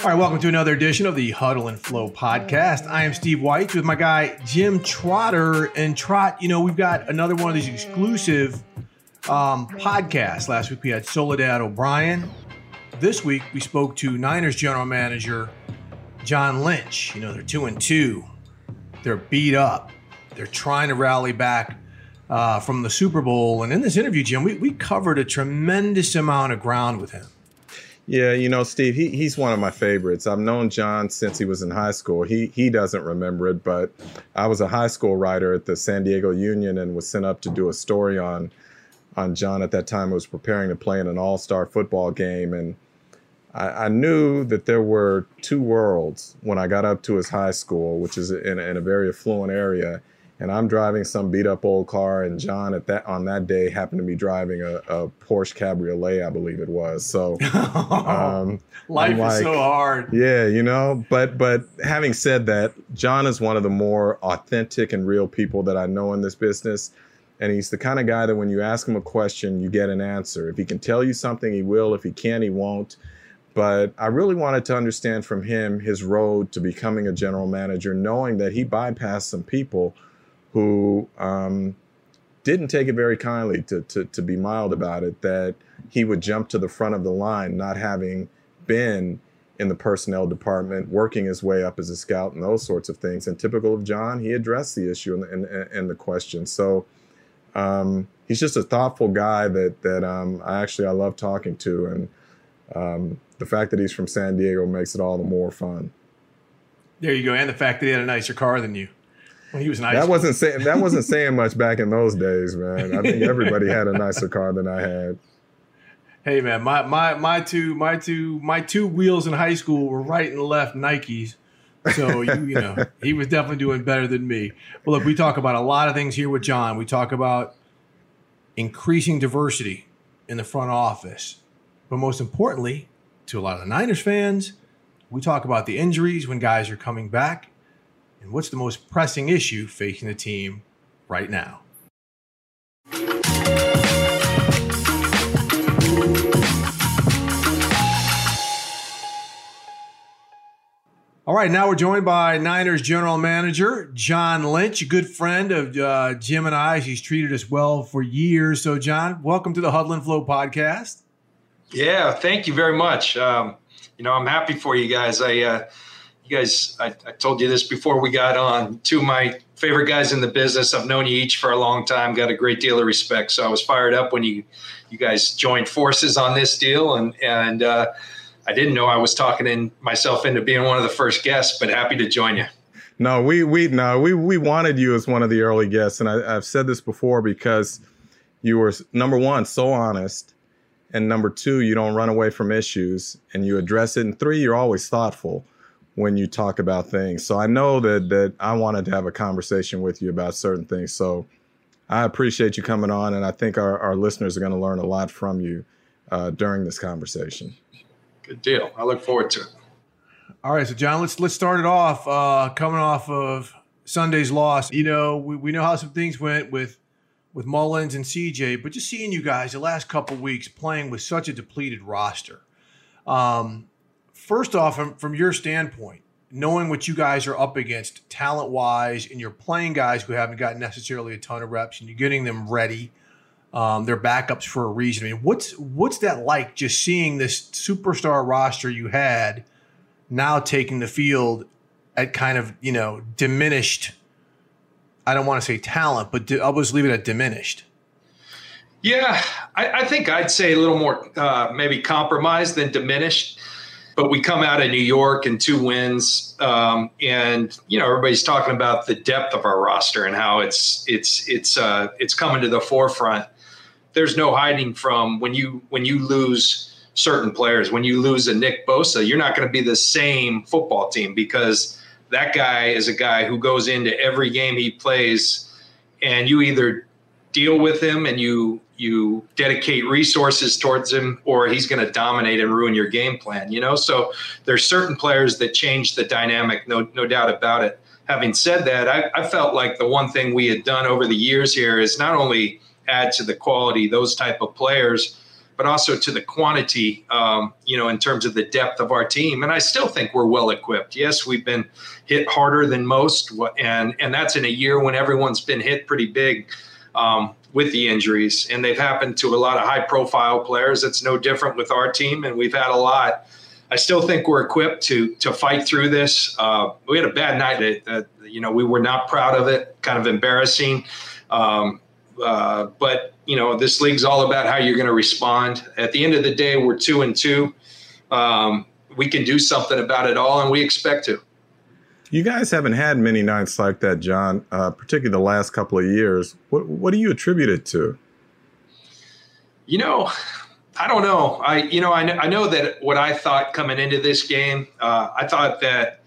All right, welcome to another edition of the Huddle and Flow podcast. I am Steve Wyche with my guy Jim Trotter. And Trot, you know, we've got another one of these exclusive um, podcasts. Last week we had Soledad O'Brien. This week we spoke to Niners general manager John Lynch. You know, they're two and two. They're beat up. They're trying to rally back uh, from the Super Bowl. And in this interview, Jim, we, we covered a tremendous amount of ground with him. Yeah, you know, Steve, he, he's one of my favorites. I've known John since he was in high school. He he doesn't remember it, but I was a high school writer at the San Diego Union and was sent up to do a story on on John at that time. I was preparing to play in an all star football game, and I, I, knew that there were two worlds when I got up to his high school, which is in, in a very affluent area and I'm driving some beat up old car, and John at that on that day happened to be driving a, a Porsche Cabriolet, I believe it was. So um, life like, is so hard. Yeah, you know. But but having said that, John is one of the more authentic and real people that I know in this business. And he's the kind of guy that when you ask him a question, you get an answer. If he can tell you something, he will. If he can't, he won't. But I really wanted to understand from him his road to becoming a general manager, knowing that he bypassed some people who um, didn't take it very kindly, to, to, to be mild about it, that he would jump to the front of the line, not having been in the personnel department, working his way up as a scout and those sorts of things. And typical of John, he addressed the issue and, and, and the question. So um, he's just a thoughtful guy that that um, I actually I love talking to, and um, the fact that he's from San Diego makes it all the more fun. There you go, and the fact that he had a nicer car than you. When he was nice. That wasn't saying that wasn't saying much back in those days, man. I think everybody had a nicer car than I had. Hey man, my my my two my two my two wheels in high school were right and left Nikes. So you, you know, he was definitely doing better than me. But look, we talk about a lot of things here with John. We talk about increasing diversity in the front office. But most importantly, to a lot of the Niners fans, we talk about the injuries when guys are coming back and what's the most pressing issue facing the team right now? All right, now we're joined by Niners general manager John Lynch, a good friend of uh, Jim and I. He's treated us well for years. So, John, welcome to the Huddle and Flow podcast. Yeah, thank you very much. Um, you know, I'm happy for you guys. I uh, you guys, I, I, told you this before we got on. Two of my favorite guys in the business. I've known you each for a long time. Got a great deal of respect. So I was fired up when you you guys joined forces on this deal, and and uh, I didn't know I was talking in myself into being one of the first guests, but happy to join you. No, we we no we we wanted you as one of the early guests, and I, I've said this before because you were number one so honest and number two you don't run away from issues and you address it and three you're always thoughtful when you talk about things. So I know that that I wanted to have a conversation with you about certain things. So I appreciate you coming on, and I think our, our listeners are going to learn a lot from you uh, during this conversation. Good deal. I look forward to it. All right, so John, let's let's start it off. Uh, coming off of Sunday's loss, you know, we, we know how some things went with with Mullens and CJ, but just seeing you guys the last couple weeks playing with such a depleted roster. Um, first off, from, from your standpoint, knowing what you guys are up against talent wise, and you're playing guys who haven't gotten necessarily a ton of reps, and you're getting them ready. Um, they're backups for a reason. I mean, what's what's that like? Just seeing this superstar roster you had now taking the field at kind of you know diminished. I don't want to say talent, but I'll just leave it at diminished. Yeah, I, I think I'd say a little more uh, maybe compromised than diminished but we come out of New York and two wins, um, and you know everybody's talking about the depth of our roster and how it's it's it's uh, it's coming to the forefront. There's no hiding from when you when you lose certain players. When you lose a Nick Bosa, you're not going to be the same football team because that guy is a guy who goes into every game he plays, and you either deal with him and you you dedicate resources towards him or he's going to dominate and ruin your game plan you know? So there's certain players that change the dynamic no no doubt about it. Having said that I, I felt like the one thing we had done over the years here is not only add to the quality those type of players but also to the quantity um, you know in terms of the depth of our team. And i still think we're well equipped. Yes we've been hit harder than most and and that's in a year when everyone's been hit pretty big um, with the injuries, and they've happened to a lot of high profile players. It's no different with our team, and we've had a lot. I still think we're equipped to to fight through this. Uh, we had a bad night. That, you know we were not proud of it. Kind of embarrassing. Um, uh, but you know this league's all about how you're going to respond. At the end of the day, we're two and two. Um, we can do something about it all, and we expect to. You guys haven't had many nights like that, John, uh, particularly the last couple of years. What, what do you attribute it to? You know, I don't know. I you know I, I know that what I thought coming into this game, uh, I thought that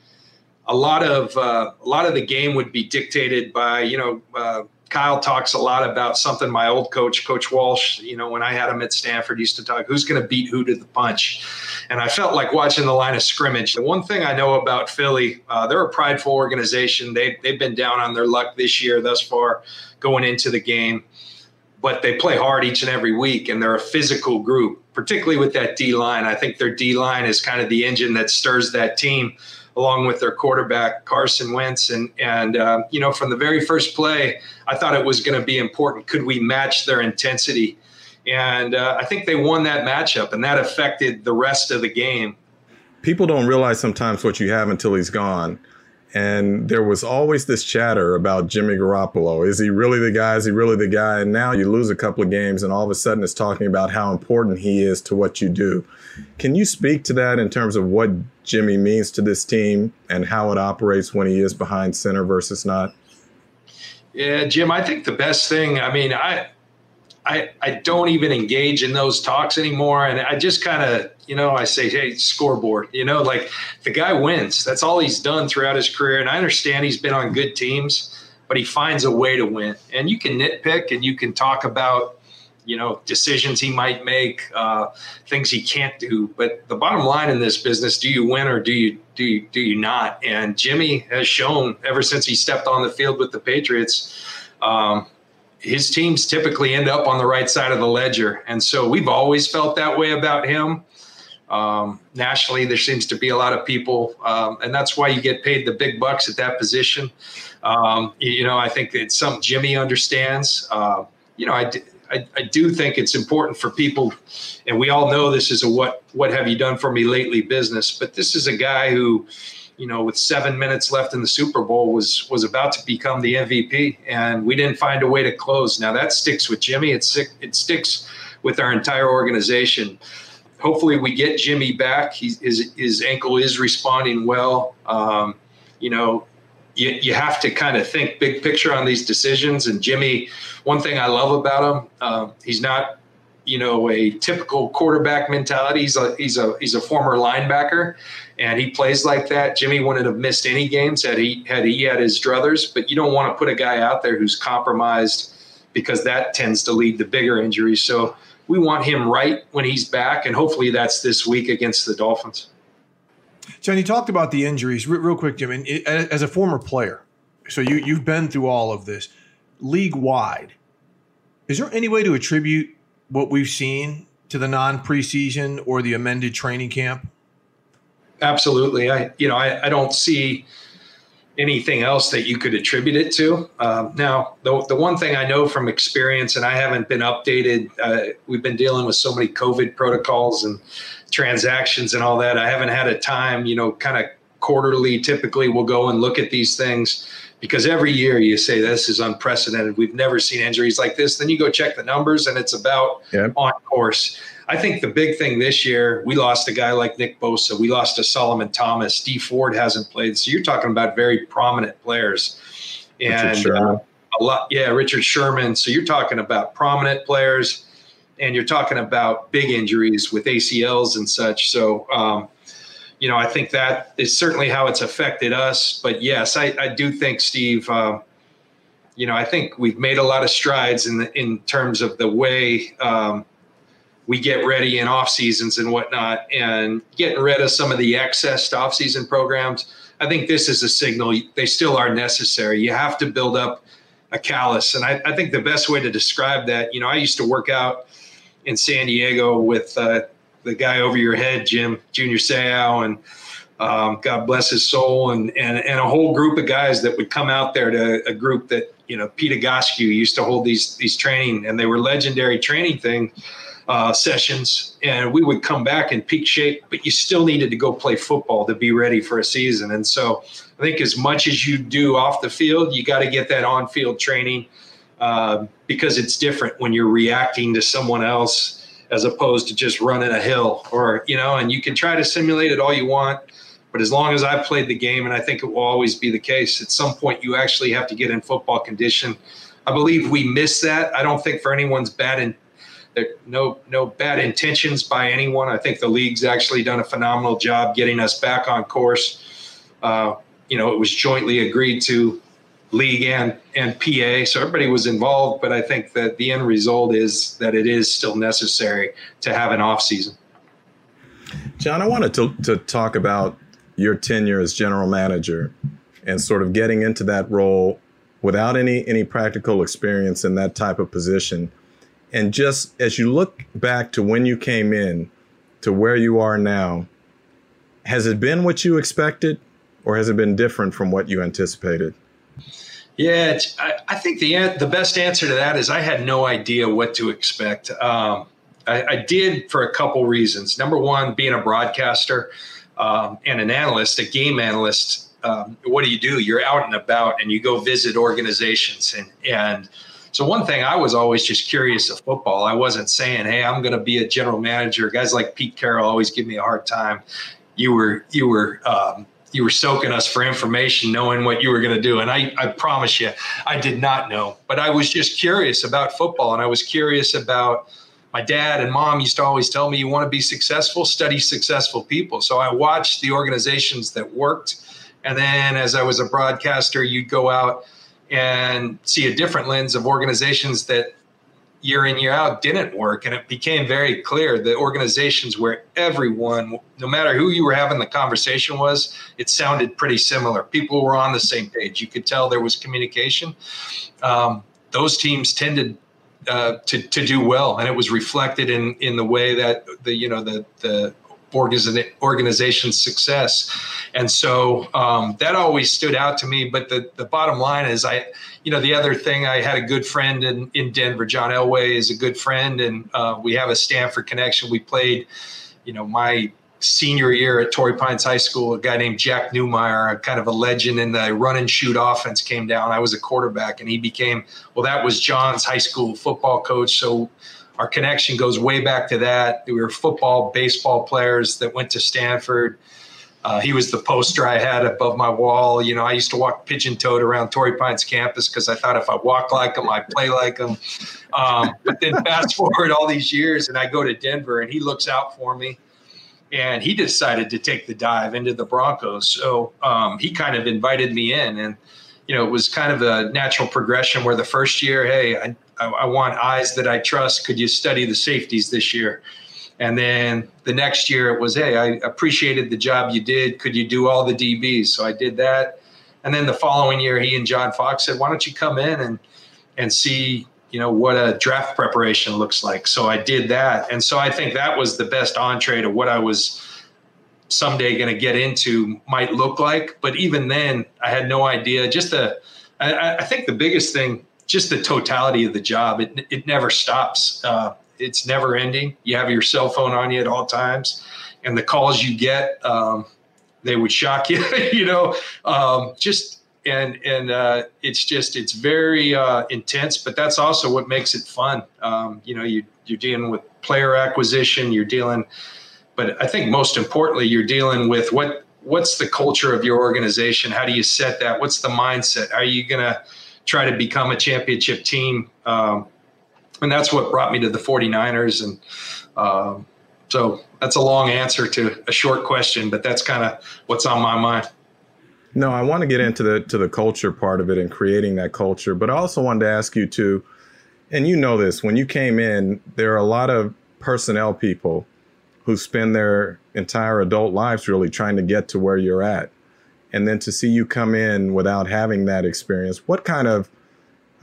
a lot of uh, a lot of the game would be dictated by you know uh, Kyle talks a lot about something my old coach, Coach Walsh, you know, when I had him at Stanford, used to talk who's going to beat who to the punch. And I felt like watching the line of scrimmage. The one thing I know about Philly, uh, they're a prideful organization. They, they've been down on their luck this year thus far going into the game, but they play hard each and every week, and they're a physical group, particularly with that D line. I think their D line is kind of the engine that stirs that team along with their quarterback Carson Wentz. And and uh, you know, from the very first play, I thought it was going to be important. Could we match their intensity? And uh, I think they won that matchup, and that affected the rest of the game. People don't realize sometimes what you have until he's gone. And there was always this chatter about Jimmy Garoppolo. Is he really the guy? Is he really the guy? And now you lose a couple of games, and all of a sudden it's talking about how important he is to what you do. Can you speak to that in terms of what Jimmy means to this team and how it operates when he is behind center versus not? Yeah, Jim, I think the best thing, I mean, I I, I don't even engage in those talks anymore. And I just kind of, you know, I say, hey, scoreboard, you know, like the guy wins. That's all he's done throughout his career. And I understand he's been on good teams, but he finds a way to win. And you can nitpick and you can talk about, you know, decisions he might make, uh, things he can't do. But the bottom line in this business, do you win or do you do you, do you not? And Jimmy has shown ever since he stepped on the field with the Patriots. Um, his teams typically end up on the right side of the ledger. And so we've always felt that way about him. Um, nationally, there seems to be a lot of people, um, and that's why you get paid the big bucks at that position. Um, you know, I think it's something Jimmy understands. Uh, you know, I, I, I, do think it's important for people, and we all know this is a what what have you done for me lately business, but this is a guy who you know, with seven minutes left in the Super Bowl, was was about to become the MVP, and we didn't find a way to close. Now that sticks with Jimmy. It it sticks with our entire organization. Hopefully, we get Jimmy back. He, his his ankle is responding well. Um, you know, you, you have to kind of think big picture on these decisions. And Jimmy, one thing I love about him, uh, he's not you know a typical quarterback mentality. He's a he's a he's a former linebacker, and he plays like that. Jimmy wouldn't have missed any games had he had he had his druthers. But you don't want to put a guy out there who's compromised because that tends to lead to bigger injuries. So we want him right when he's back, and hopefully that's this week against the Dolphins. John, you talked about the injuries real quick, Jim. And as a former player, so you you've been through all of this league wide. Is there any way to attribute what we've seen to the non preseason or the amended training camp? Absolutely. I you know I, I don't see anything else that you could attribute it to. Um, now, the, the one thing I know from experience, and I haven't been updated, uh, we've been dealing with so many COVID protocols and transactions and all that. I haven't had a time, you know, kind of quarterly, typically we'll go and look at these things because every year you say this is unprecedented. We've never seen injuries like this. Then you go check the numbers and it's about yep. on course. I think the big thing this year, we lost a guy like Nick Bosa. We lost a Solomon Thomas. Dee Ford hasn't played. So you're talking about very prominent players. And uh, a lot, yeah, Richard Sherman. So you're talking about prominent players and you're talking about big injuries with ACLs and such. So, um, you know, I think that is certainly how it's affected us. But yes, I, I do think, Steve, uh, you know, I think we've made a lot of strides in the, in terms of the way um, we get ready in off seasons and whatnot, and getting rid of some of the excess off season programs. I think this is a signal they still are necessary. You have to build up a callus, and I, I think the best way to describe that, you know, I used to work out in San Diego with uh, the guy over your head, Jim Junior Seau, and um, God bless his soul, and, and and a whole group of guys that would come out there to a group that you know Pete Egoscue used to hold these these training, and they were legendary training thing uh, sessions, and we would come back in peak shape, but you still needed to go play football to be ready for a season, and so I think as much as you do off the field, you got to get that on field training uh, because it's different when you're reacting to someone else as opposed to just running a hill or you know and you can try to simulate it all you want but as long as i've played the game and i think it will always be the case at some point you actually have to get in football condition. I believe we miss that. I don't think for anyone's bad in there no no bad intentions by anyone. I think the league's actually done a phenomenal job getting us back on course. Uh, you know it was jointly agreed to league and and PA. So everybody was involved, but I think that the end result is that it is still necessary to have an off season. John, I wanted to, to talk about your tenure as general manager and sort of getting into that role without any any practical experience in that type of position. And just as you look back to when you came in to where you are now, has it been what you expected or has it been different from what you anticipated? Yeah, I, I, think the the best answer to that is I had no idea what to expect. Um, I, I, did for a couple reasons. Number one, being a broadcaster um, and an analyst, a game analyst. Um, what do you do? You're out and about, and you go visit organizations. And and so one thing I was always just curious of football. I wasn't saying, "Hey, I'm going to be a general manager." Guys like Pete Carroll always give me a hard time. You were you were um, you were soaking us for information, knowing what you were going to do. And I, I promise you, I did not know, but I was just curious about football. And I was curious about my dad and mom used to always tell me, you want to be successful, study successful people. So I watched the organizations that worked. And then as I was a broadcaster, you'd go out and see a different lens of organizations that year in year out didn't work and it became very clear the organizations where everyone no matter who you were having the conversation was it sounded pretty similar. People were on the same page. You could tell there was communication. Um, those teams tended uh, to, to do well and it was reflected in in the way that the you know the the organization's success. And so um, that always stood out to me. But the, the bottom line is, I, you know, the other thing, I had a good friend in, in Denver. John Elway is a good friend, and uh, we have a Stanford connection. We played, you know, my senior year at Torrey Pines High School, a guy named Jack Neumeier, kind of a legend in the run and shoot offense, came down. I was a quarterback, and he became well. That was John's high school football coach. So our connection goes way back to that. We were football, baseball players that went to Stanford. Uh, he was the poster I had above my wall. You know, I used to walk pigeon toed around Torrey Pines campus because I thought if I walk like him, I play like him. Um, but then fast forward all these years, and I go to Denver, and he looks out for me, and he decided to take the dive into the Broncos. So um, he kind of invited me in, and you know, it was kind of a natural progression where the first year, hey, I, I, I want eyes that I trust. Could you study the safeties this year? And then the next year it was, hey, I appreciated the job you did. Could you do all the DBs? So I did that. And then the following year, he and John Fox said, why don't you come in and and see, you know, what a draft preparation looks like. So I did that. And so I think that was the best entree to what I was someday going to get into might look like. But even then, I had no idea. Just the, I, I think the biggest thing, just the totality of the job. It it never stops. Uh, it's never ending. You have your cell phone on you at all times, and the calls you get, um, they would shock you. you know, um, just and and uh, it's just it's very uh, intense, but that's also what makes it fun. Um, you know, you you're dealing with player acquisition. You're dealing, but I think most importantly, you're dealing with what what's the culture of your organization. How do you set that? What's the mindset? Are you gonna try to become a championship team? Um, and that's what brought me to the 49ers. And um, so that's a long answer to a short question, but that's kind of what's on my mind. No, I want to get into the to the culture part of it and creating that culture, but I also wanted to ask you to, and you know this, when you came in, there are a lot of personnel people who spend their entire adult lives really trying to get to where you're at. And then to see you come in without having that experience, what kind of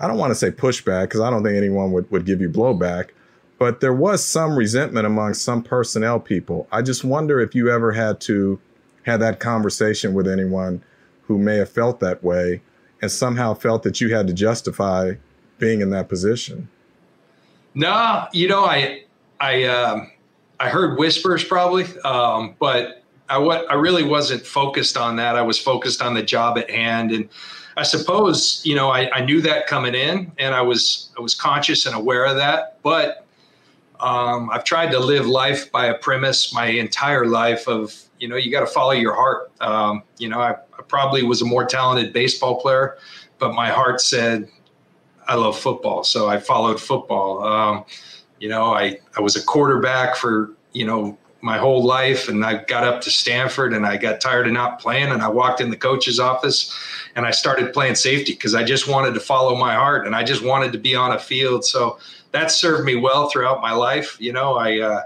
I don't want to say pushback because I don't think anyone would, would give you blowback, but there was some resentment among some personnel people. I just wonder if you ever had to have that conversation with anyone who may have felt that way and somehow felt that you had to justify being in that position. No, you know, I, I, um, I heard whispers probably, um, but I, what I really wasn't focused on that. I was focused on the job at hand and, I suppose you know I, I knew that coming in, and I was I was conscious and aware of that. But um, I've tried to live life by a premise my entire life of you know you got to follow your heart. Um, you know I, I probably was a more talented baseball player, but my heart said I love football, so I followed football. Um, you know I I was a quarterback for you know my whole life and I got up to Stanford and I got tired of not playing and I walked in the coach's office and I started playing safety because I just wanted to follow my heart and I just wanted to be on a field. So that served me well throughout my life. You know, I, uh,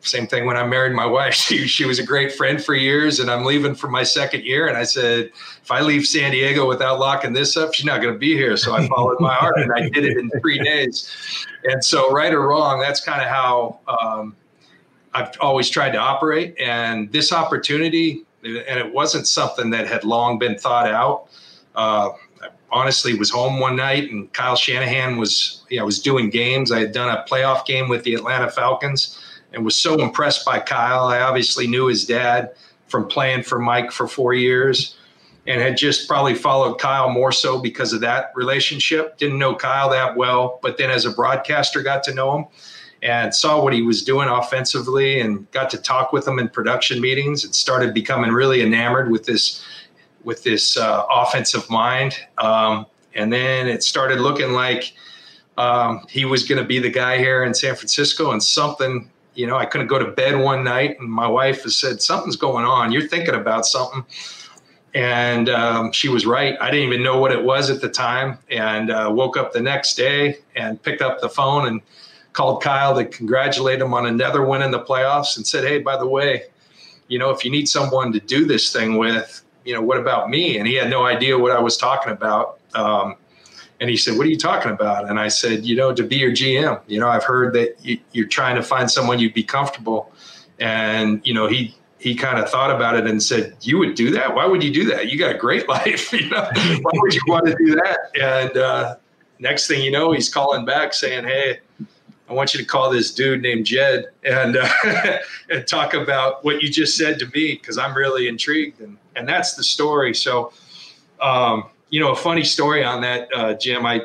same thing when I married my wife. She, she was a great friend for years, and I'm leaving for my second year. And I said, if I leave San Diego without locking this up, she's not going to be here. So I followed my heart, and I did it in three days. And so, right or wrong, that's kind of how um, I've always tried to operate. And this opportunity, and it wasn't something that had long been thought out. Uh, I honestly was home one night and Kyle Shanahan was, yeah, I was doing games. I had done a playoff game with the Atlanta Falcons and was so impressed by Kyle. I obviously knew his dad from playing for Mike for four years and had just probably followed Kyle more so because of that relationship. Didn't know Kyle that well, but then as a broadcaster got to know him and saw what he was doing offensively and got to talk with him in production meetings and started becoming really enamored with this with this uh, offensive mind. Um, and then it started looking like um, he was going to be the guy here in San Francisco and something, you know, I couldn't go to bed one night and my wife has said, something's going on. You're thinking about something. And um, she was right. I didn't even know what it was at the time and uh, woke up the next day and picked up the phone and called Kyle to congratulate him on another win in the playoffs and said, Hey, by the way, you know, if you need someone to do this thing with, you know, what about me? And he had no idea what I was talking about. Um, and he said, What are you talking about? And I said, You know, to be your GM. You know, I've heard that you, you're trying to find someone you'd be comfortable. And, you know, he, he kind of thought about it and said, "You would do that? Why would you do that? You got a great life. you know, why would you want to do that?" And uh, next thing you know, he's calling back saying, "Hey, I want you to call this dude named Jed and uh, and talk about what you just said to me because I'm really intrigued and and that's the story. So, um, you know, a funny story on that, uh, Jim. I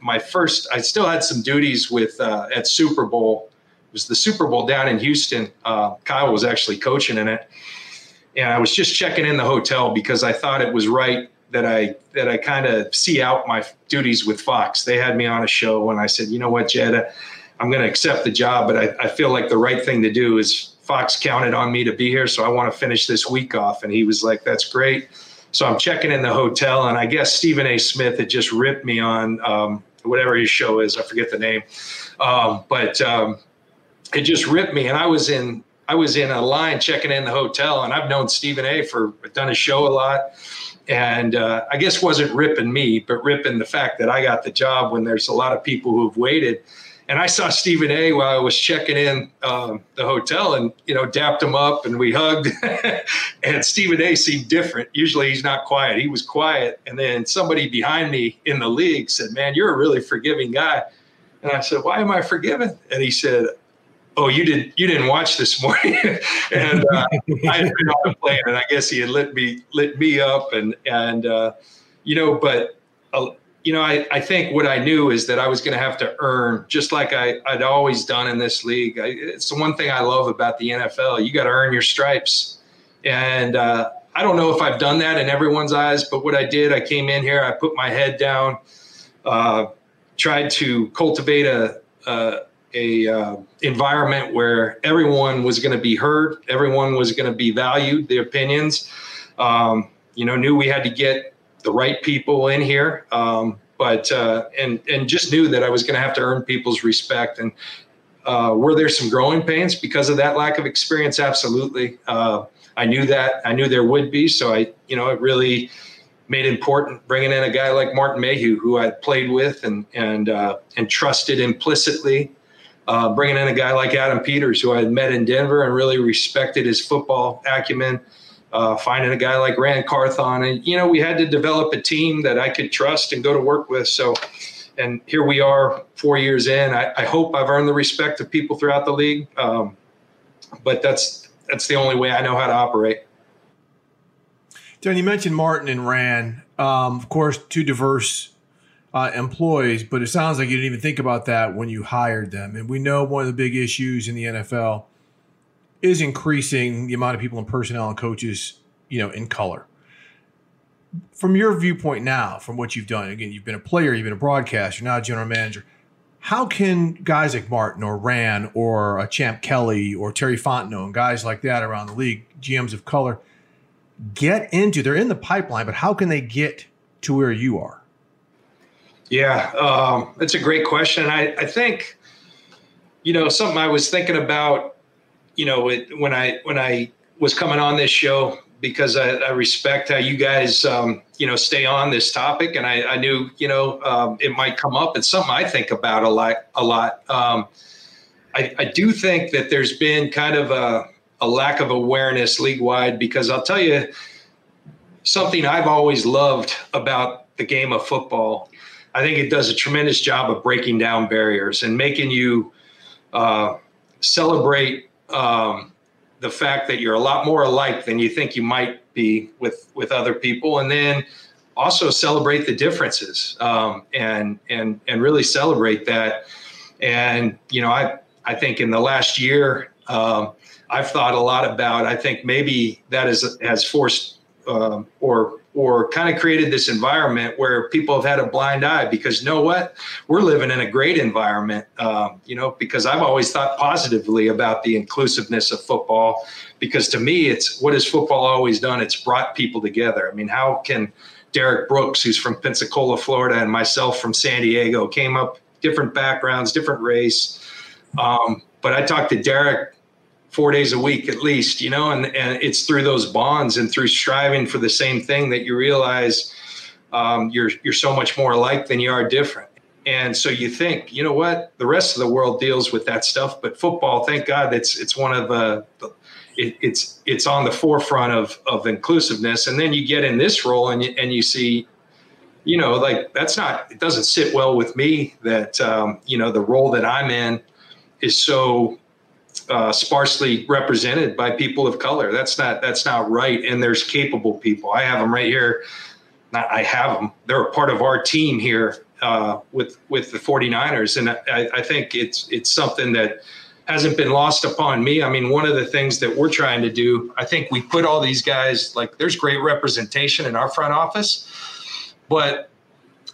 my first, I still had some duties with uh, at Super Bowl. It was the Super Bowl down in Houston. Uh, Kyle was actually coaching in it, and I was just checking in the hotel because I thought it was right that I that I kind of see out my duties with Fox. They had me on a show, and I said, you know what, Jed, I'm going to accept the job, but I, I feel like the right thing to do is Fox counted on me to be here, so I want to finish this week off. And he was like, that's great. So I'm checking in the hotel, and I guess Stephen A. Smith had just ripped me on um, whatever his show is. I forget the name, um, but um, it just ripped me, and I was in I was in a line checking in the hotel, and I've known Stephen A. for done a show a lot, and uh, I guess wasn't ripping me, but ripping the fact that I got the job when there's a lot of people who've waited. And I saw Stephen A. while I was checking in um, the hotel, and you know, dapped him up, and we hugged. and Stephen A. seemed different. Usually, he's not quiet. He was quiet, and then somebody behind me in the league said, "Man, you're a really forgiving guy." And I said, "Why am I forgiven?" And he said, oh, you didn't you didn't watch this morning, and uh, I had been on the plane, and I guess he had lit me lit me up, and and uh, you know, but uh, you know, I I think what I knew is that I was going to have to earn, just like I I'd always done in this league. I, it's the one thing I love about the NFL. You got to earn your stripes, and. Uh, I don't know if I've done that in everyone's eyes, but what I did, I came in here, I put my head down, uh, tried to cultivate a, a, a uh, environment where everyone was going to be heard, everyone was going to be valued, their opinions. Um, you know, knew we had to get the right people in here, um, but uh, and and just knew that I was going to have to earn people's respect. And uh, were there some growing pains because of that lack of experience? Absolutely. Uh, I knew that. I knew there would be. So I, you know, it really made it important bringing in a guy like Martin Mayhew, who I played with and and uh, and trusted implicitly uh, bringing in a guy like Adam Peters, who I had met in Denver and really respected his football acumen. Uh, finding a guy like Ran Carthon, and you know, we had to develop a team that I could trust and go to work with. So, and here we are, four years in. I, I hope I've earned the respect of people throughout the league, um, but that's that's the only way I know how to operate. John, you mentioned Martin and Ran. Um, of course, two diverse uh, employees, but it sounds like you didn't even think about that when you hired them. And we know one of the big issues in the NFL is increasing the amount of people in personnel and coaches, you know, in color. From your viewpoint now, from what you've done, again, you've been a player, you've been a broadcaster, you're now a general manager. How can guys like Martin or Ran or a Champ Kelly or Terry Fontenot and guys like that around the league, GMs of color, get into? They're in the pipeline, but how can they get to where you are? Yeah, um, that's a great question. I, I think, you know, something I was thinking about, you know, it, when I when I was coming on this show because I, I respect how you guys, um, you know, stay on this topic, and I, I knew, you know, um, it might come up. It's something I think about a lot. A lot. Um, I, I do think that there's been kind of a, a lack of awareness league wide because I'll tell you something I've always loved about the game of football I think it does a tremendous job of breaking down barriers and making you uh, celebrate um, the fact that you're a lot more alike than you think you might be with with other people, and then also celebrate the differences um, and and and really celebrate that. And you know, I I think in the last year. Um, I've thought a lot about. I think maybe that is has forced uh, or or kind of created this environment where people have had a blind eye because you know what? We're living in a great environment um, you know because i've always thought positively about the inclusiveness of football because to me it's what has football always done? It's brought people together. I mean how can derrick brooks who's from pensacola florida and myself from san diego came up different backgrounds different race? Um, but i talked to derrick four days a week at least, you know, and, and it's through those bonds and through striving for the same thing that you realize um, you're, you're so much more alike than you are different. And so you think, you know what, the rest of the world deals with that stuff, but football, thank God, it's it's one of uh, the, it, it's it's on the forefront of of inclusiveness. And then you get in this role and you, and you see, you know, like that's not it doesn't sit well with me that um, you know the role that I'm in is so uh, sparsely represented by people of color. That's not that's not right. And there's capable people. I have them right here. Not I have them. They're a part of our team here uh, with with the 49ers, and I, I think it's it's something that hasn't been lost upon me. I mean, one of the things that we're trying to do, I think we put all these guys like there's great representation in our front office, but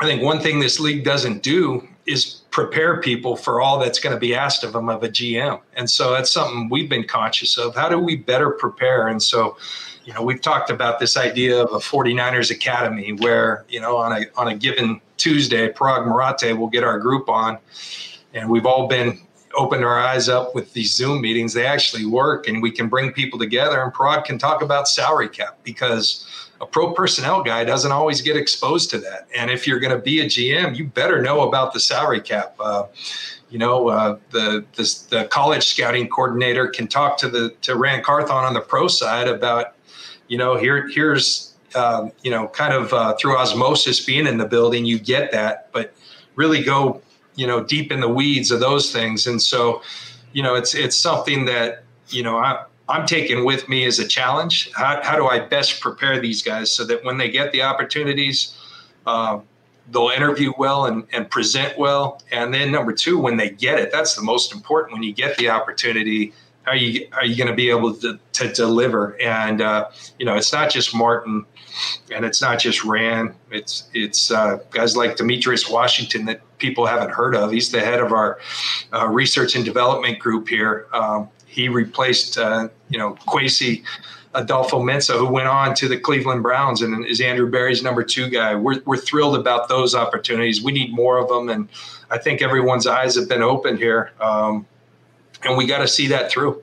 I think one thing this league doesn't do is prepare people for all that's going to be asked of them of a GM. And so that's something we've been conscious of. How do we better prepare? And so, you know, we've talked about this idea of a 49ers academy where, you know, on a on a given Tuesday, Paraag Marathe will get our group on and we've all been opened our eyes up with these Zoom meetings. They actually work and we can bring people together and Paraag can talk about salary cap because a pro personnel guy doesn't always get exposed to that. And if you're going to be a GM, you better know about the salary cap. Uh, you know, uh, the, the, the college scouting coordinator can talk to the to Ran Carthon on the pro side about, you know, here here's uh, you know, kind of uh, through osmosis being in the building, you get that, but really go you know deep in the weeds of those things and so you know it's it's something that you know I, i'm taking with me as a challenge how, how do i best prepare these guys so that when they get the opportunities uh, they'll interview well and, and present well and then number two when they get it that's the most important when you get the opportunity are you are you going to be able to, to deliver and uh, you know it's not just martin and it's not just Ran. It's it's uh, guys like Demetrius Washington that people haven't heard of. He's the head of our uh, research and development group here. Um, he replaced uh, you know Kwesi Adofo-Mensah, who went on to the Cleveland Browns and is Andrew Berry's number two guy. We're we're thrilled about those opportunities. We need more of them, and I think everyone's eyes have been opened here, um, and we got to see that through.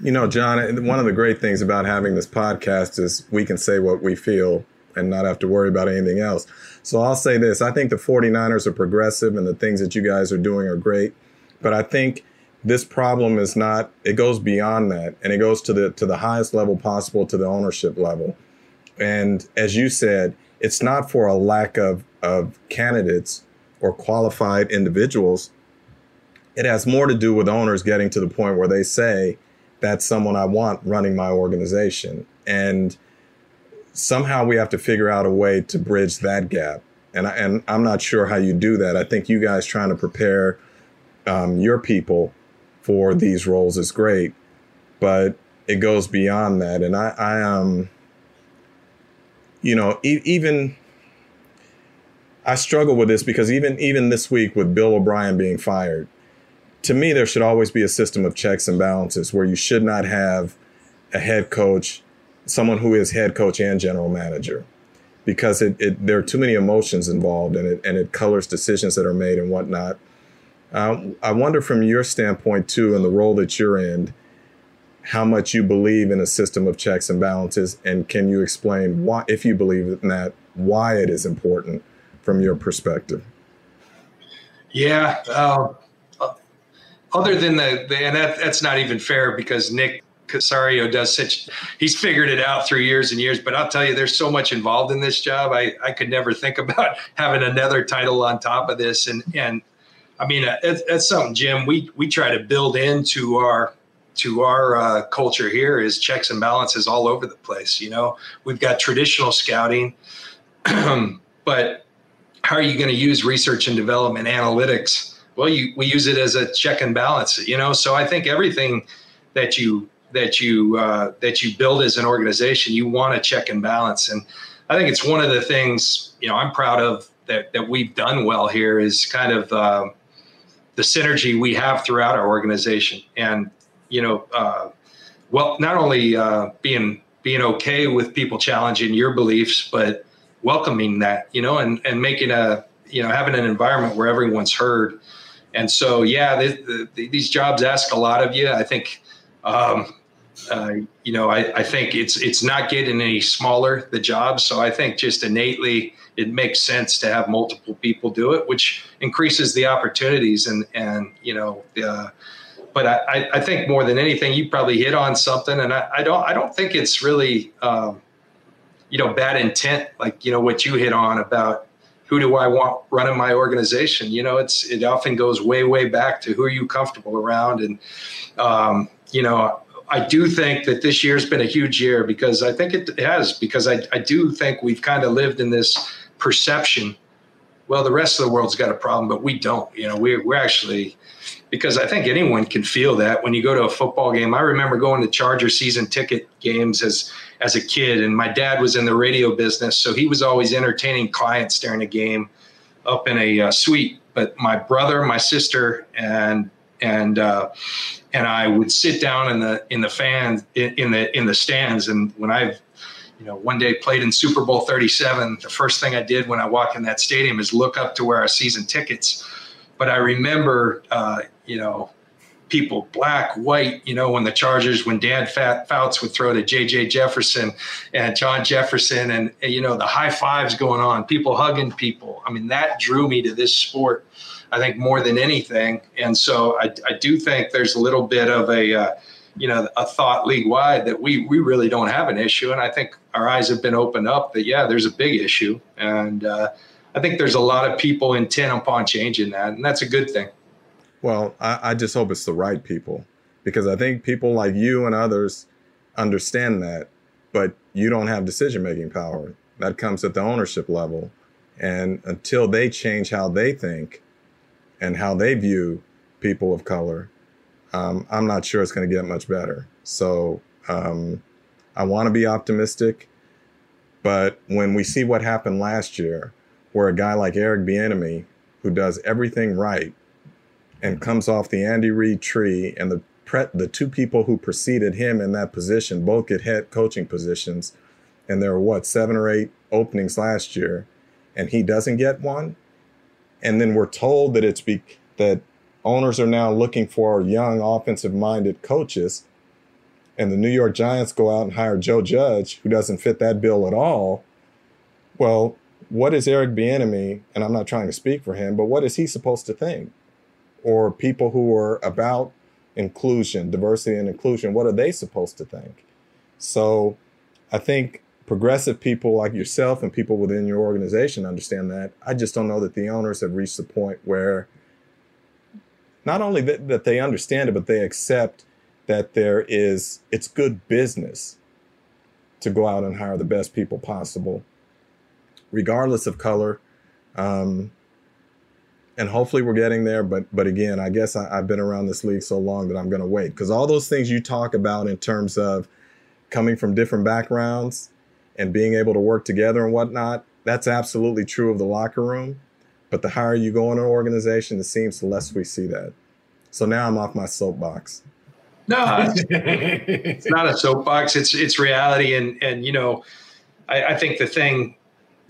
You know, John, one of the great things about having this podcast is we can say what we feel and not have to worry about anything else. So I'll say this I think the 49ers are progressive and the things that you guys are doing are great. But I think this problem is not, it goes beyond that and it goes to the to the highest level possible to the ownership level. And as you said, it's not for a lack of, of candidates or qualified individuals. It has more to do with owners getting to the point where they say, that's someone I want running my organization. And somehow we have to figure out a way to bridge that gap. And, I, and I'm not sure how you do that. I think you guys trying to prepare um, your people for these roles is great, but it goes beyond that. And I, I um, you know, e- even I struggle with this because even even this week with Bill O'Brien being fired, to me, there should always be a system of checks and balances where you should not have a head coach, someone who is head coach and general manager, because it, it there are too many emotions involved and it and it colors decisions that are made and whatnot. Um, I wonder from your standpoint too, and the role that you're in, how much you believe in a system of checks and balances, and can you explain why, if you believe in that, why it is important from your perspective? Yeah. Uh, other than the, the and that, that's not even fair because Nick Caserio does such he's figured it out through years and years. But I'll tell you, there's so much involved in this job. I, I could never think about having another title on top of this. And and I mean, it's, it's something, Jim. We we try to build into our to our uh, culture here is checks and balances all over the place. You know, we've got traditional scouting, but how are you going to use research and development analytics? well you we use it as a check and balance you know so i think everything that you that you uh, that you build as an organization you want to check and balance and i think it's one of the things you know i'm proud of that that we've done well here is kind of uh, the synergy we have throughout our organization and you know uh, well not only uh, being being okay with people challenging your beliefs but welcoming that you know and and making a you know having an environment where everyone's heard and so, yeah, the, the, these jobs ask a lot of you. I think, um, uh, you know, I, I, think it's it's not getting any smaller the jobs. So I think just innately it makes sense to have multiple people do it, which increases the opportunities. And and you know, uh, but I, I think more than anything, you probably hit on something. And I, I don't I don't think it's really. Um, you know, bad intent, like you know what you hit on about who do I want running my organization? You know, it's it often goes way way back to who are you comfortable around, and um, you know, I do think that this year's been a huge year because I think it has because I I do think we've kind of lived in this perception. Well, the rest of the world's got a problem, but we don't. You know, we're we're actually because I think anyone can feel that when you go to a football game. I remember going to Charger season ticket games as as a kid, and my dad was in the radio business, so he was always entertaining clients during a game up in a uh, suite. But my brother, my sister, and and uh, and I would sit down in the in the fans in, the in the stands. And when I've you know one day played in Super Bowl 37, the first thing I did when I walk in that stadium is look up to where our season tickets. But I remember, uh, you know, people, black, white, you know, when the Chargers, when Dan Fouts would throw to JJ Jefferson and John Jefferson and, you know, the high fives going on, people hugging people. I mean, that drew me to this sport, I think, more than anything. And so I, I do think there's a little bit of a, uh, you know, a thought league wide that we, we really don't have an issue. And I think our eyes have been opened up that, yeah, there's a big issue. And, uh, I think there's a lot of people intent upon changing that, and that's a good thing. Well, I, I just hope it's the right people because I think people like you and others understand that, but you don't have decision making power. That comes at the ownership level. And until they change how they think and how they view people of color, um, I'm not sure it's going to get much better. So um, I want to be optimistic. But when we see what happened last year, where a guy like Eric Bieniemy, who does everything right, and comes off the Andy Reid tree, and the pre- the two people who preceded him in that position both get head coaching positions, and there were what seven or eight openings last year, and he doesn't get one, and then we're told that it's be- that owners are now looking for young offensive-minded coaches, and the New York Giants go out and hire Joe Judge, who doesn't fit that bill at all. Well, what is Eric Bieniemy? And I'm not trying to speak for him, but what is he supposed to think? or people who are about inclusion, diversity and inclusion, what are they supposed to think? So I think progressive people like yourself and people within your organization understand that. I just don't know that the owners have reached the point where not only that, that they understand it, but they accept that there is, it's good business to go out and hire the best people possible, regardless of color. Um, and hopefully we're getting there. But but again, I guess I, have been around this league so long that I'm going to wait because all those things you talk about in terms of coming from different backgrounds and being able to work together and whatnot, that's absolutely true of the locker room. But the higher you go in an organization, it seems the less we see that. So now I'm off my soapbox. No, it's not a soapbox. It's it's reality, and and you know, I, I think the thing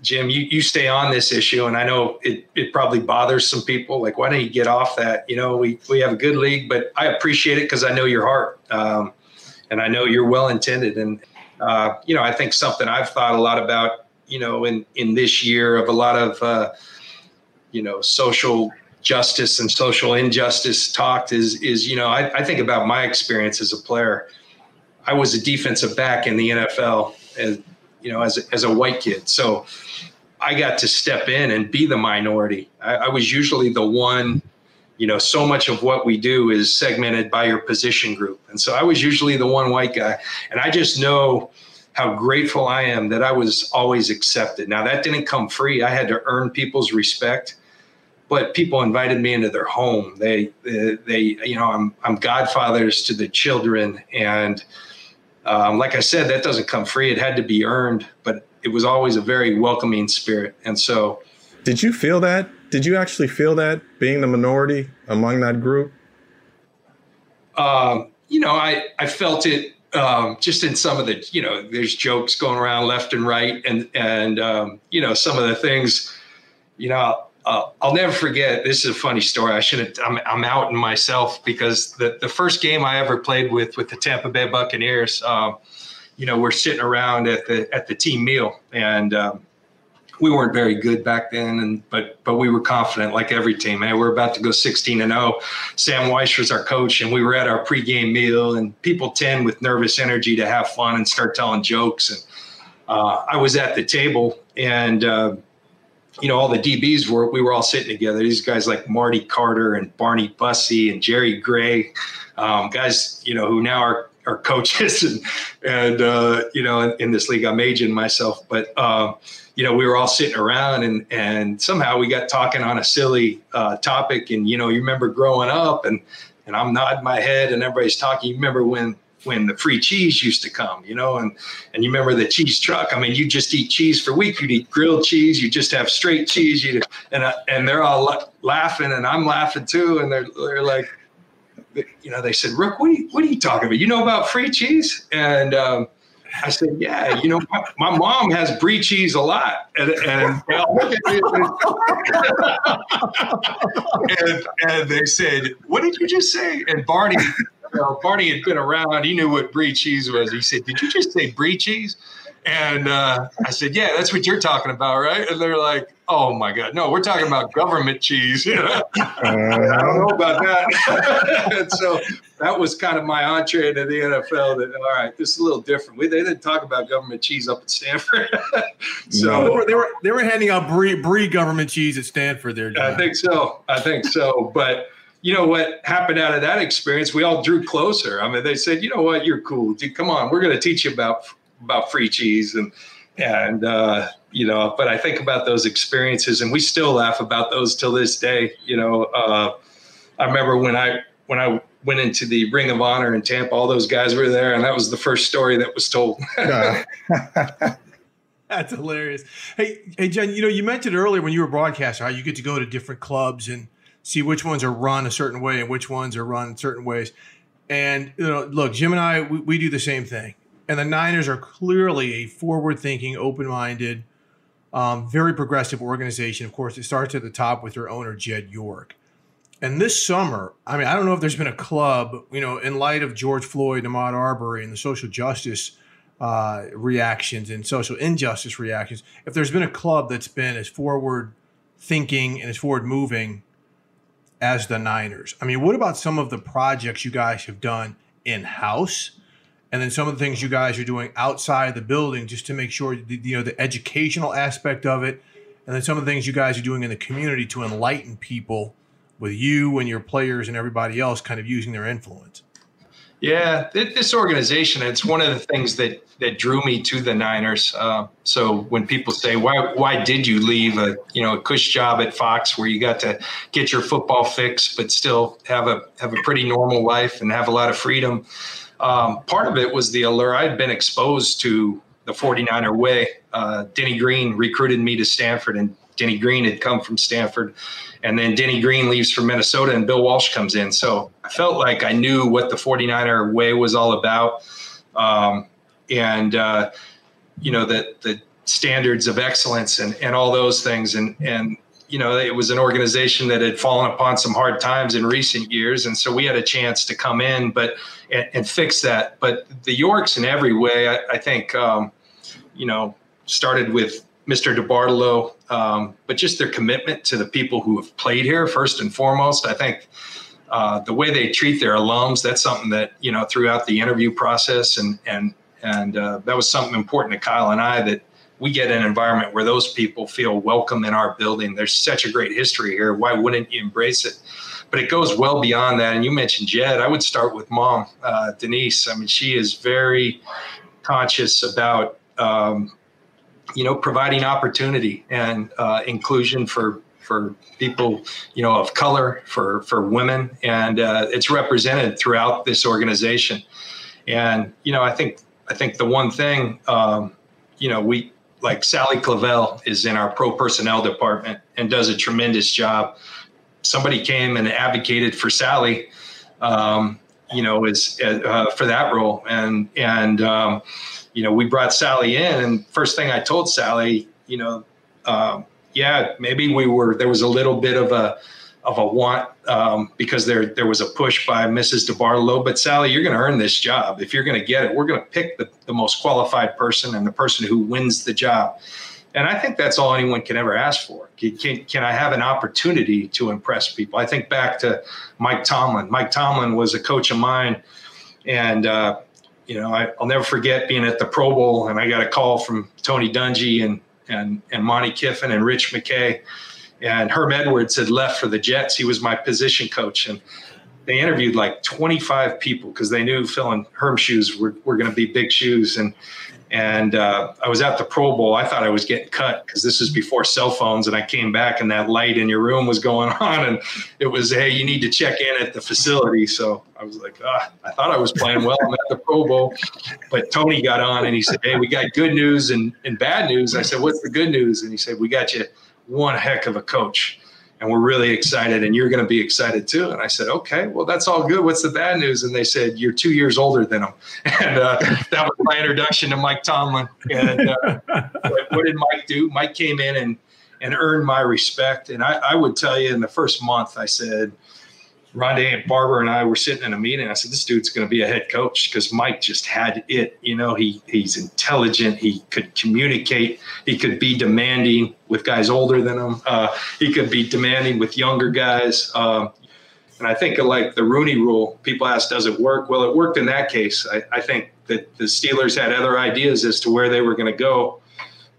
Jim, you, you stay on this issue, and I know it, it probably bothers some people. Like, why don't you get off that? You know, we, we have a good league, but I appreciate it because I know your heart, um, and I know you're well intended. And uh, you know, I think something I've thought a lot about, you know, in in this year of a lot of uh, you know social justice and social injustice talked is is you know I, I think about my experience as a player. I was a defensive back in the NFL. And, you know, as as a white kid. So I got to step in and be the minority. I, I was usually the one, you know, so much of what we do is segmented by your position group. And so I was usually the one white guy. And I just know how grateful I am that I was always accepted. Now that didn't come free. I had to earn people's respect, but people invited me into their home. They, they, they you know, I'm, I'm godfathers to the children and, um, like I said, that doesn't come free. It had to be earned, but it was always a very welcoming spirit. And so, did you feel that? Did you actually feel that being the minority among that group? Um, you know, I I felt it um, just in some of the you know, there's jokes going around left and right, and and um, you know, some of the things, you know, uh, I'll never forget. This is a funny story. I should have. I'm, I'm outing myself because the the first game I ever played with with the Tampa Bay Buccaneers, um, you know, we're sitting around at the at the team meal, and um, we weren't very good back then, and but but we were confident, like every team. And we're about to go 16 and 0. Sam was our coach, and we were at our pregame meal, and people tend with nervous energy to have fun and start telling jokes. And uh, I was at the table, and uh, you know, all the DBs were, we were all sitting together. These guys like Marty Carter and Barney Bussey and Jerry Gray, um, guys, you know, who now are, are coaches and and uh, you know in, in, this league I'm aging myself, but um, you know we were all sitting around and and somehow we got talking on a silly uh, topic and you know you remember growing up and and I'm nodding my head and everybody's talking. You remember when when the free cheese used to come, you know, and and you remember the cheese truck. I mean, you just eat cheese for a week. You'd eat grilled cheese. You just have straight cheese. You and uh, and they're all la- laughing, and I'm laughing too. And they're they're like, you know, they said, Rook, what are you, what are you talking about? You know about free cheese? And um, I said, yeah, you know, my, my, mom has brie cheese a lot. And, and, and, and, they said, what did you just say? And Barney, you know, Barney had been around. He knew what brie cheese was. He said, did you just say brie cheese? And uh, I said, yeah, that's what you're talking about, right? And they're like, oh my God, no, we're talking about government cheese. You know? I don't know about that. and so that was kind of my entree into the NFL that, all right, this is a little different. We, they didn't talk about government cheese up at Stanford. so no. they, were, they, were, they were handing out brie, brie government cheese at Stanford there. John. I think so. I think so. But you know what happened out of that experience? We all drew closer. I mean, they said, you know what, you're cool. Dude, come on, we're going to teach you about about free cheese and and uh, you know. But I think about those experiences, and we still laugh about those till this day. You know, uh, I remember when I when I went into the Ring of Honor in Tampa, all those guys were there, and that was the first story that was told. That's hilarious. Hey, hey, Jen. You know, you mentioned earlier when you were broadcaster how you get to go to different clubs and see which ones are run a certain way and which ones are run certain ways. And you know, look, Jim and I, we, we do the same thing and the Niners are clearly a forward-thinking, open-minded, um, very progressive organization. Of course, it starts at the top with their owner Jed York. And this summer, I mean, I don't know if there's been a club, you know, in light of George Floyd, Ahmaud Arbery, and the social justice uh, reactions and social injustice reactions, if there's been a club that's been as forward thinking and as forward moving as the Niners. I mean, what about some of the projects you guys have done in house? And then some of the things you guys are doing outside the building just to make sure the, you know the educational aspect of it. And then some of the things you guys are doing in the community to enlighten people with you and your players and everybody else kind of using their influence. Yeah this organization it's one of the things that that drew me to the niners. Uh, so when people say why why did you leave a you know a cush job at fox where you got to get your football fix but still have a have a pretty normal life and have a lot of freedom um, part of it was the allure. I'd been exposed to the 49er way. Uh, Denny Green recruited me to Stanford, and Denny Green had come from Stanford. And then Denny Green leaves for Minnesota, and Bill Walsh comes in. So I felt like I knew what the 49er way was all about. Um, and, uh, you know, the, the standards of excellence and, and all those things. And, and you know, it was an organization that had fallen upon some hard times in recent years, and so we had a chance to come in, but and, and fix that. But the Yorks, in every way, I, I think, um, you know, started with Mr. DeBartolo, um, but just their commitment to the people who have played here first and foremost. I think uh, the way they treat their alums, that's something that you know throughout the interview process, and and and uh, that was something important to Kyle and I that we get an environment where those people feel welcome in our building. There's such a great history here. Why wouldn't you embrace it? But it goes well beyond that. And you mentioned Jed. I would start with mom, uh, Denise. I mean, she is very conscious about, um, you know, providing opportunity and uh, inclusion for for people, you know, of color, for for women, and uh, it's represented throughout this organization. And you know, I think I think the one thing, um, you know, we like Sally Clavel is in our pro personnel department and does a tremendous job. Somebody came and advocated for Sally, um, you know, is uh, for that role, and and um, you know we brought Sally in, and first thing I told Sally, you know, um, yeah, maybe we were there was a little bit of a of a want um, because there there was a push by Mrs. DeBartolo. But Sally, you're going to earn this job. If you're going to get it, we're going to pick the, the most qualified person and the person who wins the job. And I think that's all anyone can ever ask for. Can, can, I have an opportunity to impress people? I think back to Mike Tomlin. Mike Tomlin was a coach of mine, and uh, you know I, will never forget being at the Pro Bowl and I got a call from Tony Dungy and and and Monte Kiffin and Rich McKay and Herm Edwards had left for the Jets. He was my position coach, and they interviewed like 25 people because they knew filling Herm shoes were, were going to be big shoes. And and uh, I was at the Pro Bowl. I thought I was getting cut because this was before cell phones. And I came back and that light in your room was going on. And it was, hey, you need to check in at the facility. So I was like, ah, I thought I was playing well. I'm at the Pro Bowl. But Tony got on and he said, hey, we got good news and, and bad news. I said, what's the good news? And he said, we got you one heck of a coach and we're really excited and you're going to be excited too. And i said okay well that's all good. What's the bad news? And they said you're two years older than him and uh, that was my introduction to mike tomlin. And uh, what did mike do? Mike came in and and earned my respect. And I, I would tell you in the first month i said Rondé and Barber and I were sitting in a meeting. I said, "This dude's going to be a head coach because Mike just had it. You know, he he's intelligent. He could communicate. He could be demanding with guys older than him. Uh, he could be demanding with younger guys. Um, and I think like the Rooney Rule. People ask, "Does it work?" Well, it worked in that case. I, I think that the Steelers had other ideas as to where they were going to go,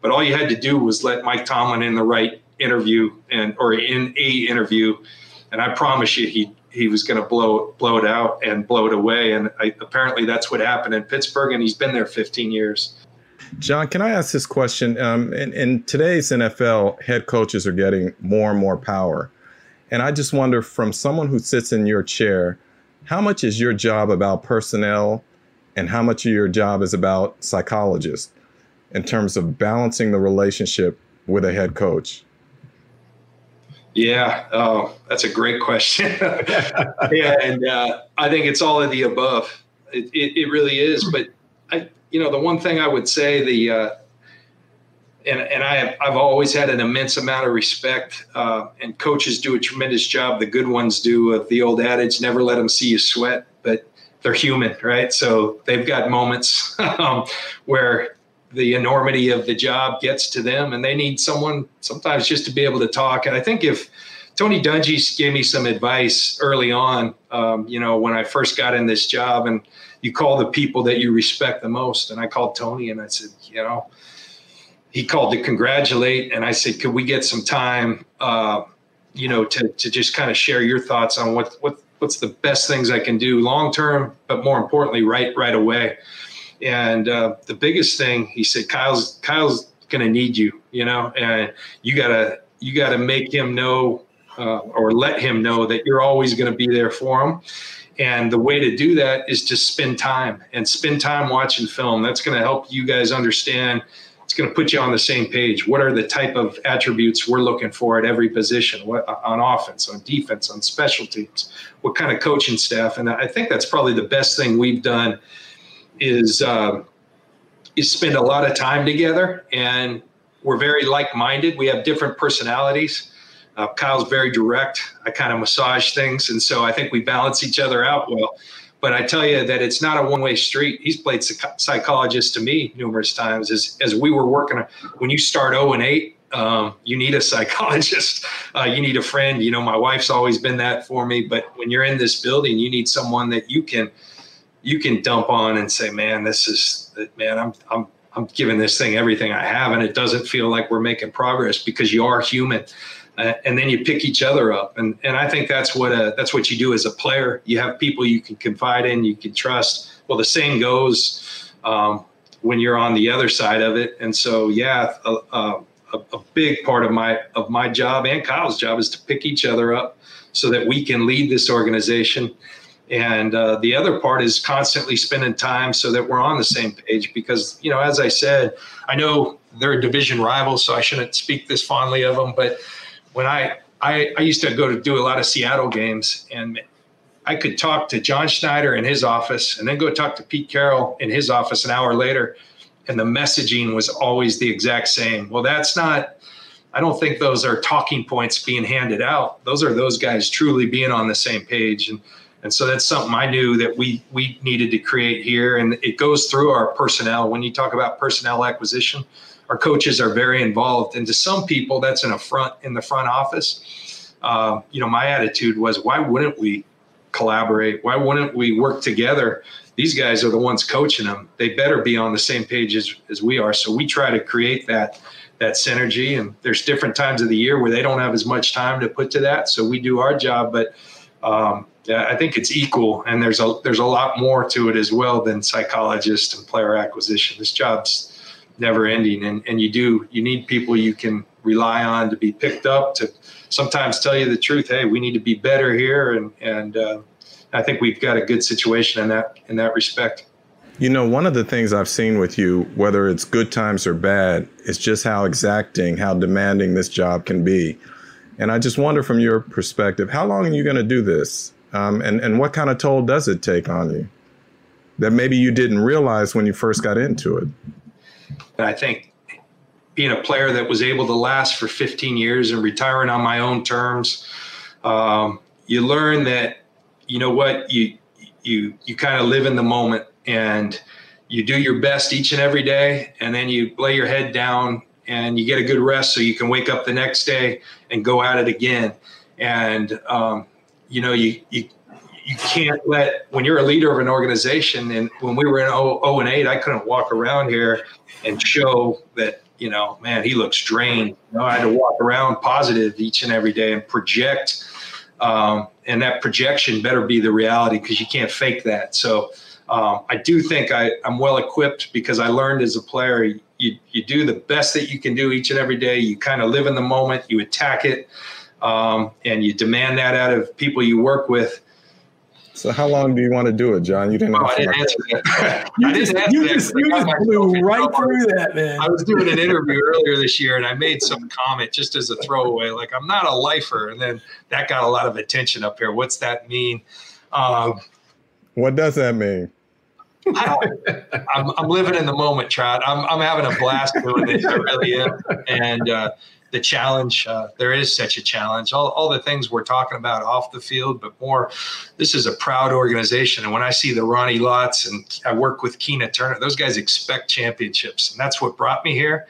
but all you had to do was let Mike Tomlin in the right interview and or in a interview and I promise you, he he was going to blow blow it out and blow it away. And I, apparently, that's what happened in Pittsburgh, and he's been there 15 years. John, can I ask this question? Um, in, in today's NFL, head coaches are getting more and more power, and I just wonder, from someone who sits in your chair, how much is your job about personnel, and how much of your job is about psychologists, in terms of balancing the relationship with a head coach? Yeah, oh, that's a great question. yeah, and uh, I think it's all of the above. It, it, it, really is. But I, you know, the one thing I would say, the uh, and and I have I've always had an immense amount of respect, uh, and coaches do a tremendous job. The good ones do. Of the old adage, never let them see you sweat. But they're human, right? So they've got moments um, where the enormity of the job gets to them and they need someone sometimes just to be able to talk. And I think if Tony Dungy gave me some advice early on, um, you know, when I first got in this job and you call the people that you respect the most. And I called Tony and I said, you know, he called to congratulate. And I said, could we get some time, uh, you know, to, to just kind of share your thoughts on what, what, what's the best things I can do long term, but more importantly, right, right away. And uh, the biggest thing he said, Kyle's Kyle's gonna need you, you know, and you gotta you gotta make him know uh, or let him know that you're always gonna be there for him. And the way to do that is to spend time and spend time watching film. That's going to help you guys understand. It's going to put you on the same page. What are the type of attributes we're looking for at every position? What on offense, on defense, on special teams? What kind of coaching staff? And I think that's probably the best thing we've done is uh, is spend a lot of time together, and we're very like-minded. We have different personalities. Uh, Kyle's very direct. I kind of massage things, and so I think we balance each other out well. But I tell you that it's not a one-way street. He's played psych- psychologist to me numerous times. As as we were working, when you start zero oh and eight, um, you need a psychologist. Uh, you need a friend. You know, my wife's always been that for me. But when you're in this building, you need someone that you can you can dump on and say, man, this is, man, I'm, I'm, I'm giving this thing everything I have, and it doesn't feel like we're making progress because you are human. Uh, and then you pick each other up, and and I think that's what a, that's what you do as a player. You have people you can confide in, you can trust. Well, the same goes um, when you're on the other side of it. And so, yeah, a, a, a big part of my of my job and Kyle's job is to pick each other up so that we can lead this organization and uh, the other part is constantly spending time so that we're on the same page because you know as i said i know they're a division rival so i shouldn't speak this fondly of them but when i i, I used to go to do a lot of seattle games and i could talk to john schneider in his office and then go talk to pete carroll in his office an hour later and the messaging was always the exact same well that's not I don't think those are talking points being handed out. Those are those guys truly being on the same page. And and so that's something I knew that we we needed to create here, and it goes through our personnel. When you talk about personnel acquisition, our coaches are very involved, and to some people, that's an affront in the front office. Uh, you know, my attitude was, why wouldn't we collaborate? Why wouldn't we work together? These guys are the ones coaching them. They better be on the same page as, as we are. So we try to create that that synergy. And there's different times of the year where they don't have as much time to put to that. So we do our job, but um, I think it's equal, and there's a there's a lot more to it as well than psychologist and player acquisition. This job's never ending, and and you do you need people you can rely on to be picked up to sometimes tell you the truth. Hey, we need to be better here, and and uh, I think we've got a good situation in that in that respect. You know, one of the things I've seen with you, whether it's good times or bad, is just how exacting, how demanding this job can be. And I just wonder from your perspective, how long are you going to do this? Um, and, and what kind of toll does it take on you that maybe you didn't realize when you first got into it? I think being a player that was able to last for 15 years and retiring on my own terms, um, you learn that, you know what, you, you, you kind of live in the moment and you do your best each and every day. And then you lay your head down and you get a good rest so you can wake up the next day and go at it again. And, um, you know, you, you, you can't let when you're a leader of an organization and when we were in 0, 0 and 8 i couldn't walk around here and show that you know man he looks drained. You know, i had to walk around positive each and every day and project um, and that projection better be the reality because you can't fake that. So um, i do think I, i'm well equipped because i learned as a player you, you do the best that you can do each and every day. You kind of live in the moment you attack it um, and you demand that out of people you work with. So how long do you want to do it, John? You didn't, oh, I didn't answer that. you just, you just, you just blew right through that, man. I was doing an interview earlier this year, and I made some comment just as a throwaway, like I'm not a lifer, and then that got a lot of attention up here. What's that mean? Um, what does that mean? I am I'm living in the moment, Trot. I'm, I'm having a blast doing this. I really am. And uh, the challenge. Uh, there is such a challenge. All, all the things we're talking about off the field, but more, this is a proud organization. And when I see the Ronnie Lotts and I work with Keena Turner, those guys expect championships. And that's what brought me here.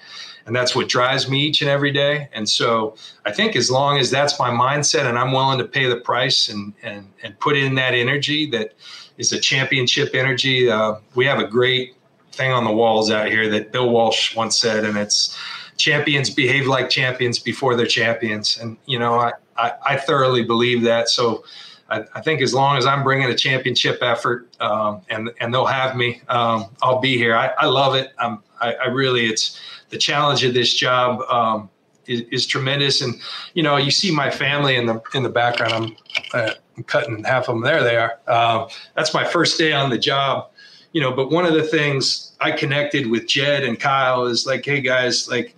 And that's what drives me each and every day. And so I think as long as that's my mindset and I'm willing to pay the price and, and, and put in that energy that is a championship energy, uh, we have a great thing on the walls out here that Bill Walsh once said, and it's champions behave like champions before they're champions. And, you know, I, I, I thoroughly believe that. So I, I, think as long as I'm bringing a championship effort um, and, and they'll have me, um, I'll be here. I, I love it. I'm, I, I, really, it's the challenge of this job. Um, is, is, tremendous, and you know you see my family in the in the background. I'm, uh, I'm cutting half of them. There they are. Uh, that's my first day on the job, you know. But one of the things I connected with Jed and Kyle is like, hey guys, like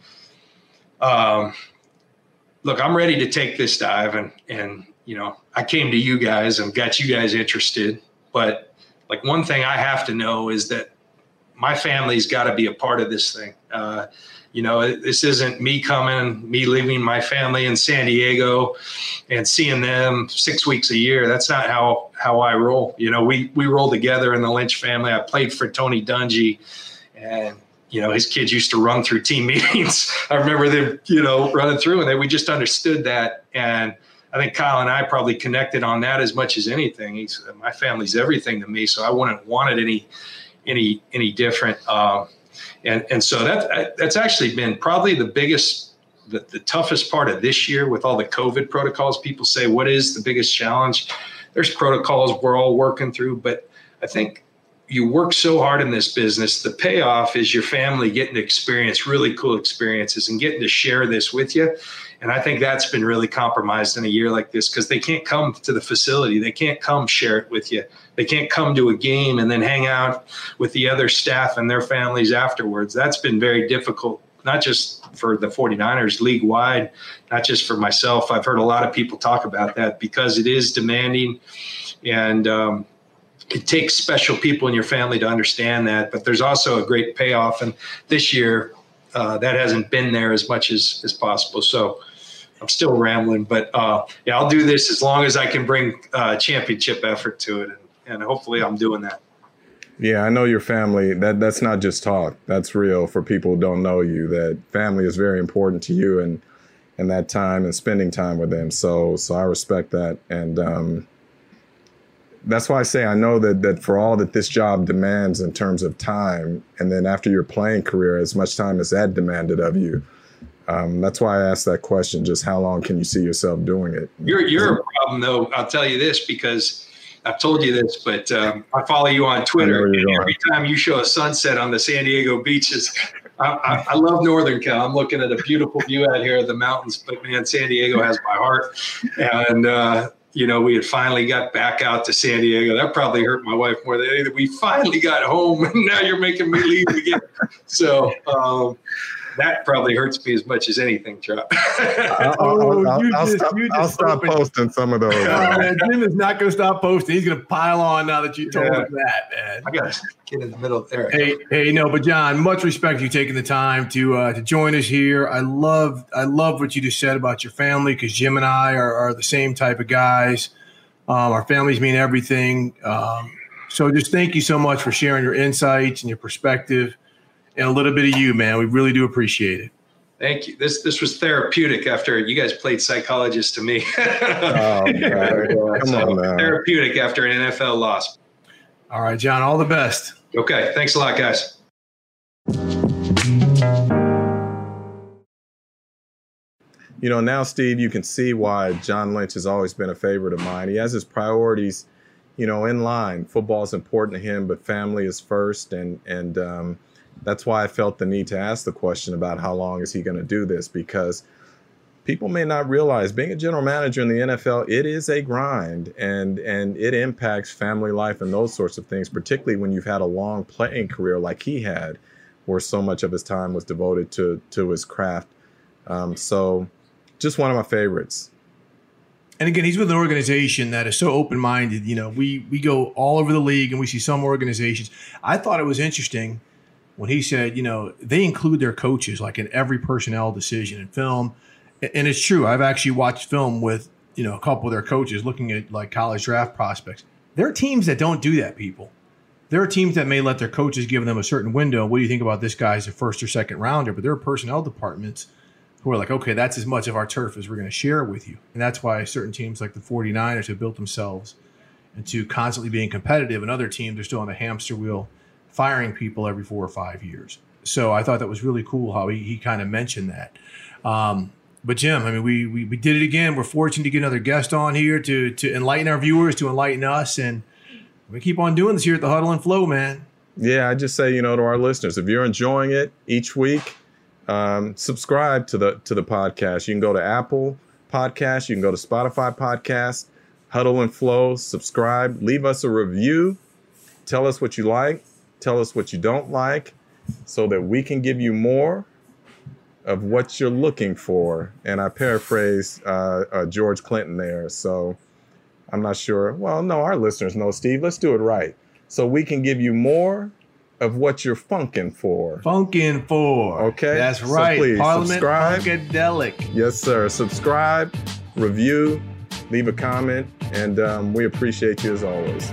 um, look, I'm ready to take this dive, and and you know, I came to you guys and got you guys interested. But like one thing I have to know is that my family's got to be a part of this thing. Uh, you know, this isn't me coming, me leaving my family in San Diego and seeing them six weeks a year. That's not how how I roll. You know, we we roll together in the Lynch family. I played for Tony Dungy, and you know, his kids used to run through team meetings. I remember them, you know, running through and they, we just understood that. And I think Kyle and I probably connected on that as much as anything. He's, my family's everything to me. So I wouldn't want it any, any, any different. Uh, and, and so that, that's actually been probably the biggest, the, the toughest part of this year with all the COVID protocols. People say, what is the biggest challenge? There's protocols we're all working through, but I think you work so hard in this business. The payoff is your family getting to experience really cool experiences and getting to share this with you. And I think that's been really compromised in a year like this because they can't come to the facility. They can't come share it with you. They can't come to a game and then hang out with the other staff and their families afterwards. That's been very difficult, not just for the 49ers league wide, not just for myself. I've heard a lot of people talk about that because it is demanding. And, um, it takes special people in your family to understand that, but there's also a great payoff. And this year, uh, that hasn't been there as much as, as possible. So I'm still rambling, but uh, yeah, I'll do this as long as I can bring uh, championship effort to it. And, and hopefully I'm doing that. Yeah, I know your family. That that's not just talk. That's real for people who don't know you. That family is very important to you, and and that time and spending time with them. So so I respect that, and um, that's why I say I know that that for all that this job demands in terms of time, and then after your playing career, as much time as that demanded of you, um, that's why I asked that question. Just how long can you see yourself doing it? You're you're a problem though. I'll tell you this because I've told you this, but um, I follow you on Twitter. And every time you show a sunset on the San Diego beaches, I, I, I, love Northern Cal. I'm looking at a beautiful view out here of the mountains, but man, San Diego has my heart. And uh, you know, we had finally got back out to San Diego. That probably hurt my wife more than anything. We finally got home, and now you're making me leave again. So um, that probably hurts me as much as anything, Chuck. I'll, oh, I'll, I'll, stop, I'll stop posting some of those. Man, Jim is not going to stop posting. He's going to pile on now that you told yeah. him that, man. I got to get in the middle of there. Hey, hey, no, but John, much respect you taking the time to uh, to join us here. I love I love what you just said about your family because Jim and I are, are the same type of guys. Um, our families mean everything. Um, so just thank you so much for sharing your insights and your perspective and a little bit of you, man. We really do appreciate it. Thank you. This this was therapeutic after you guys played psychologist to me. oh, Come on, man. Therapeutic after an NFL loss. All right, John. All the best. Okay. Thanks a lot, guys. You know, now, Steve, you can see why John Lynch has always been a favorite of mine. He has his priorities, you know, in line. Football is important to him, but family is first, and and um, that's why I felt the need to ask the question about how long is he going to do this because people may not realize being a general manager in the NFL it is a grind and and it impacts family life and those sorts of things particularly when you've had a long playing career like he had where so much of his time was devoted to to his craft um, so just one of my favorites and again, he's with an organization that is so open minded. You know, we we go all over the league and we see some organizations. I thought it was interesting when he said, you know, they include their coaches like in every personnel decision in film. And it's true. I've actually watched film with, you know, a couple of their coaches looking at like college draft prospects. There are teams that don't do that, people. There are teams that may let their coaches give them a certain window. What do you think about this guy as a first or second rounder? But there are personnel departments who are like, okay, that's as much of our turf as we're going to share with you. And that's why certain teams like the 49ers have built themselves into constantly being competitive, and other teams are still on the hamster wheel firing people every four or five years. So I thought that was really cool how he, he kind of mentioned that. Um, but Jim, I mean, we, we, we did it again. We're fortunate to get another guest on here to to enlighten our viewers, to enlighten us, and we keep on doing this here at the Huddle and Flow, man. Yeah, I just say you know to our listeners, if you're enjoying it each week, um, subscribe to the to the podcast. You can go to Apple Podcast, you can go to Spotify Podcast, Huddle and Flow. Subscribe, leave us a review, tell us what you like, tell us what you don't like so that we can give you more of what you're looking for. And I paraphrase uh, uh, George Clinton there. So I'm not sure. Well, no, our listeners know, Steve. Let's do it right. So we can give you more of what you're funking for. Funking for. Okay. That's right. So please Parliament subscribe. Funkadelic. Yes, sir. Subscribe, review, leave a comment, and um, we appreciate you as always.